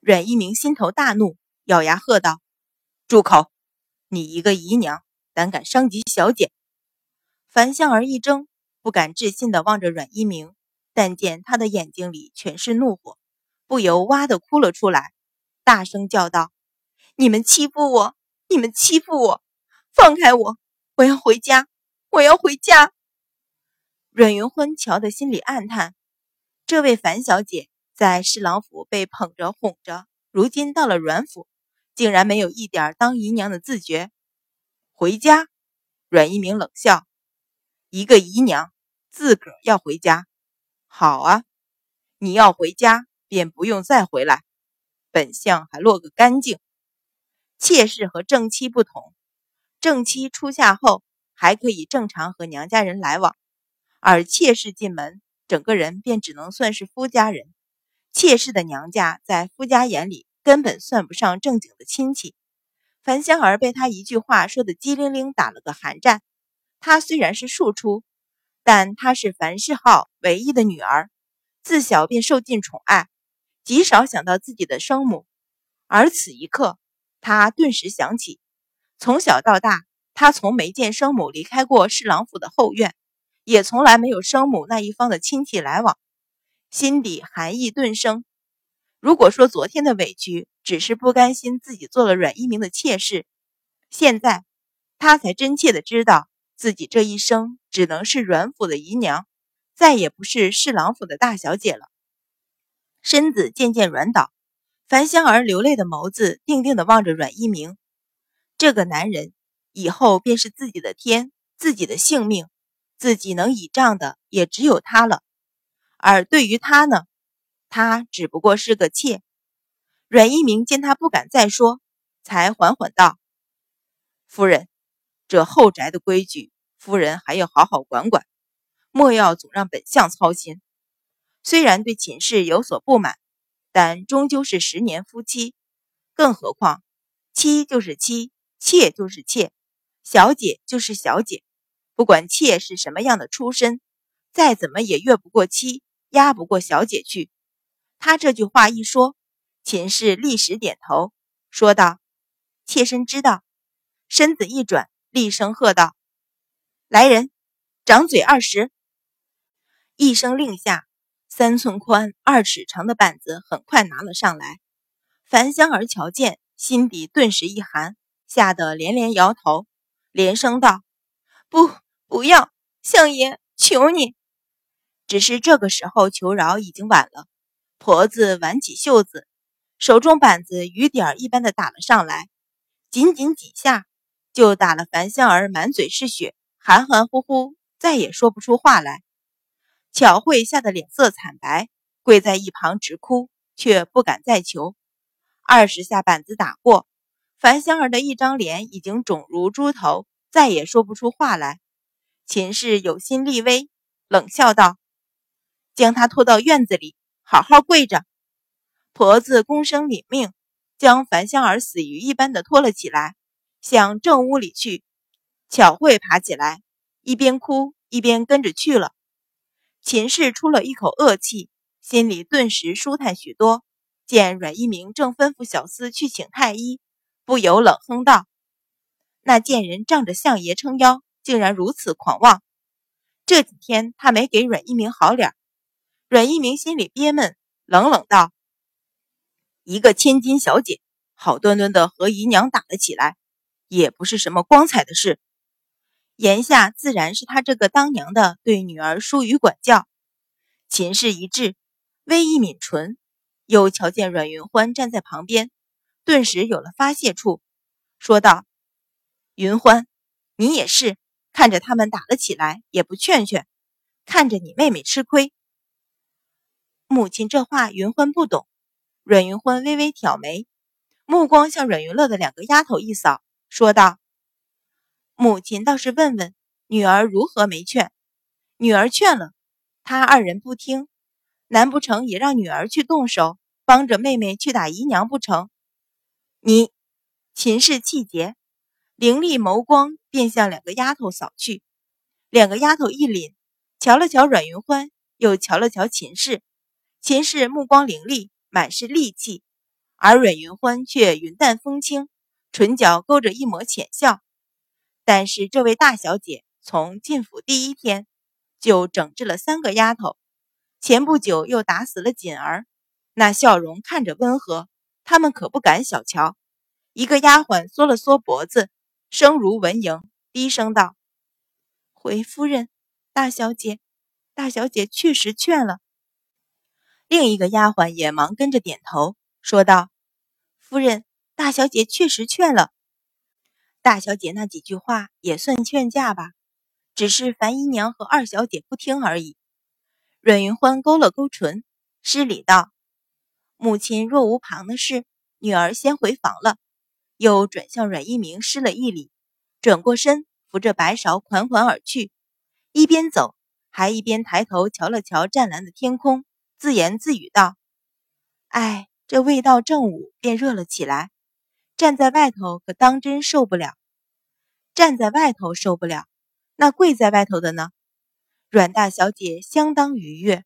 阮一鸣心头大怒，咬牙喝道：“住口！你一个姨娘，胆敢伤及小姐！”樊香儿一怔，不敢置信地望着阮一鸣，但见他的眼睛里全是怒火，不由哇的哭了出来，大声叫道：“你们欺负我！你们欺负我！放开我！我要回家！我要回家！”阮云欢瞧得心里暗叹：这位樊小姐在侍郎府被捧着哄着，如今到了阮府，竟然没有一点当姨娘的自觉。回家？阮一鸣冷笑。一个姨娘自个儿要回家，好啊！你要回家，便不用再回来，本相还落个干净。妾室和正妻不同，正妻出嫁后还可以正常和娘家人来往，而妾室进门，整个人便只能算是夫家人。妾室的娘家在夫家眼里根本算不上正经的亲戚。樊香儿被他一句话说的机灵灵打了个寒战。她虽然是庶出，但她是樊世浩唯一的女儿，自小便受尽宠爱，极少想到自己的生母。而此一刻，她顿时想起，从小到大，她从没见生母离开过侍郎府的后院，也从来没有生母那一方的亲戚来往，心底寒意顿生。如果说昨天的委屈只是不甘心自己做了阮一鸣的妾室，现在她才真切的知道。自己这一生只能是阮府的姨娘，再也不是侍郎府的大小姐了。身子渐渐软倒，樊香儿流泪的眸子定定的望着阮一鸣。这个男人以后便是自己的天，自己的性命，自己能倚仗的也只有他了。而对于他呢，他只不过是个妾。阮一鸣见他不敢再说，才缓缓道：“夫人。”这后宅的规矩，夫人还要好好管管，莫要总让本相操心。虽然对秦氏有所不满，但终究是十年夫妻，更何况妻就是妻，妾就是妾，小姐就是小姐。不管妾是什么样的出身，再怎么也越不过妻，压不过小姐去。他这句话一说，秦氏立时点头，说道：“妾身知道。”身子一转。厉声喝道：“来人，掌嘴二十！”一声令下，三寸宽、二尺长的板子很快拿了上来。樊香儿瞧见，心底顿时一寒，吓得连连摇头，连声道：“不，不要，相爷，求你！”只是这个时候求饶已经晚了。婆子挽起袖子，手中板子雨点一般的打了上来，仅仅几下。就打了樊香儿满嘴是血，含含糊糊，再也说不出话来。巧慧吓得脸色惨白，跪在一旁直哭，却不敢再求。二十下板子打过，樊香儿的一张脸已经肿如猪头，再也说不出话来。秦氏有心立威，冷笑道：“将他拖到院子里，好好跪着。”婆子躬身领命，将樊香儿死鱼一般的拖了起来。向正屋里去，巧慧爬起来，一边哭一边跟着去了。秦氏出了一口恶气，心里顿时舒坦许多。见阮一鸣正吩咐小厮去请太医，不由冷哼道：“那贱人仗着相爷撑腰，竟然如此狂妄。这几天他没给阮一鸣好脸。”阮一鸣心里憋闷，冷冷道：“一个千金小姐，好端端的和姨娘打了起来。”也不是什么光彩的事，言下自然是他这个当娘的对女儿疏于管教。秦氏一滞，微一抿唇，又瞧见阮云欢站在旁边，顿时有了发泄处，说道：“云欢，你也是看着他们打了起来，也不劝劝，看着你妹妹吃亏。”母亲这话，云欢不懂。阮云欢微微挑眉，目光向阮云乐的两个丫头一扫。说道：“母亲倒是问问女儿如何没劝，女儿劝了，他二人不听，难不成也让女儿去动手，帮着妹妹去打姨娘不成？”你，秦氏气结，凌厉眸光便向两个丫头扫去。两个丫头一凛，瞧了瞧阮云欢，又瞧了瞧秦氏。秦氏目光凌厉，满是戾气，而阮云欢却云淡风轻，唇角勾着一抹浅笑。但是这位大小姐从进府第一天就整治了三个丫头，前不久又打死了锦儿，那笑容看着温和，他们可不敢小瞧。一个丫鬟缩了缩脖子，声如蚊蝇，低声道：“回夫人，大小姐，大小姐确实劝了。”另一个丫鬟也忙跟着点头。说道：“夫人，大小姐确实劝了。大小姐那几句话也算劝架吧，只是樊姨娘和二小姐不听而已。”阮云欢勾了勾唇，施礼道：“母亲若无旁的事，女儿先回房了。”又转向阮一鸣施了一礼，转过身扶着白芍款款而去。一边走，还一边抬头瞧了瞧湛蓝的天空，自言自语道：“哎。”这未到正午便热了起来，站在外头可当真受不了。站在外头受不了，那跪在外头的呢？阮大小姐相当愉悦。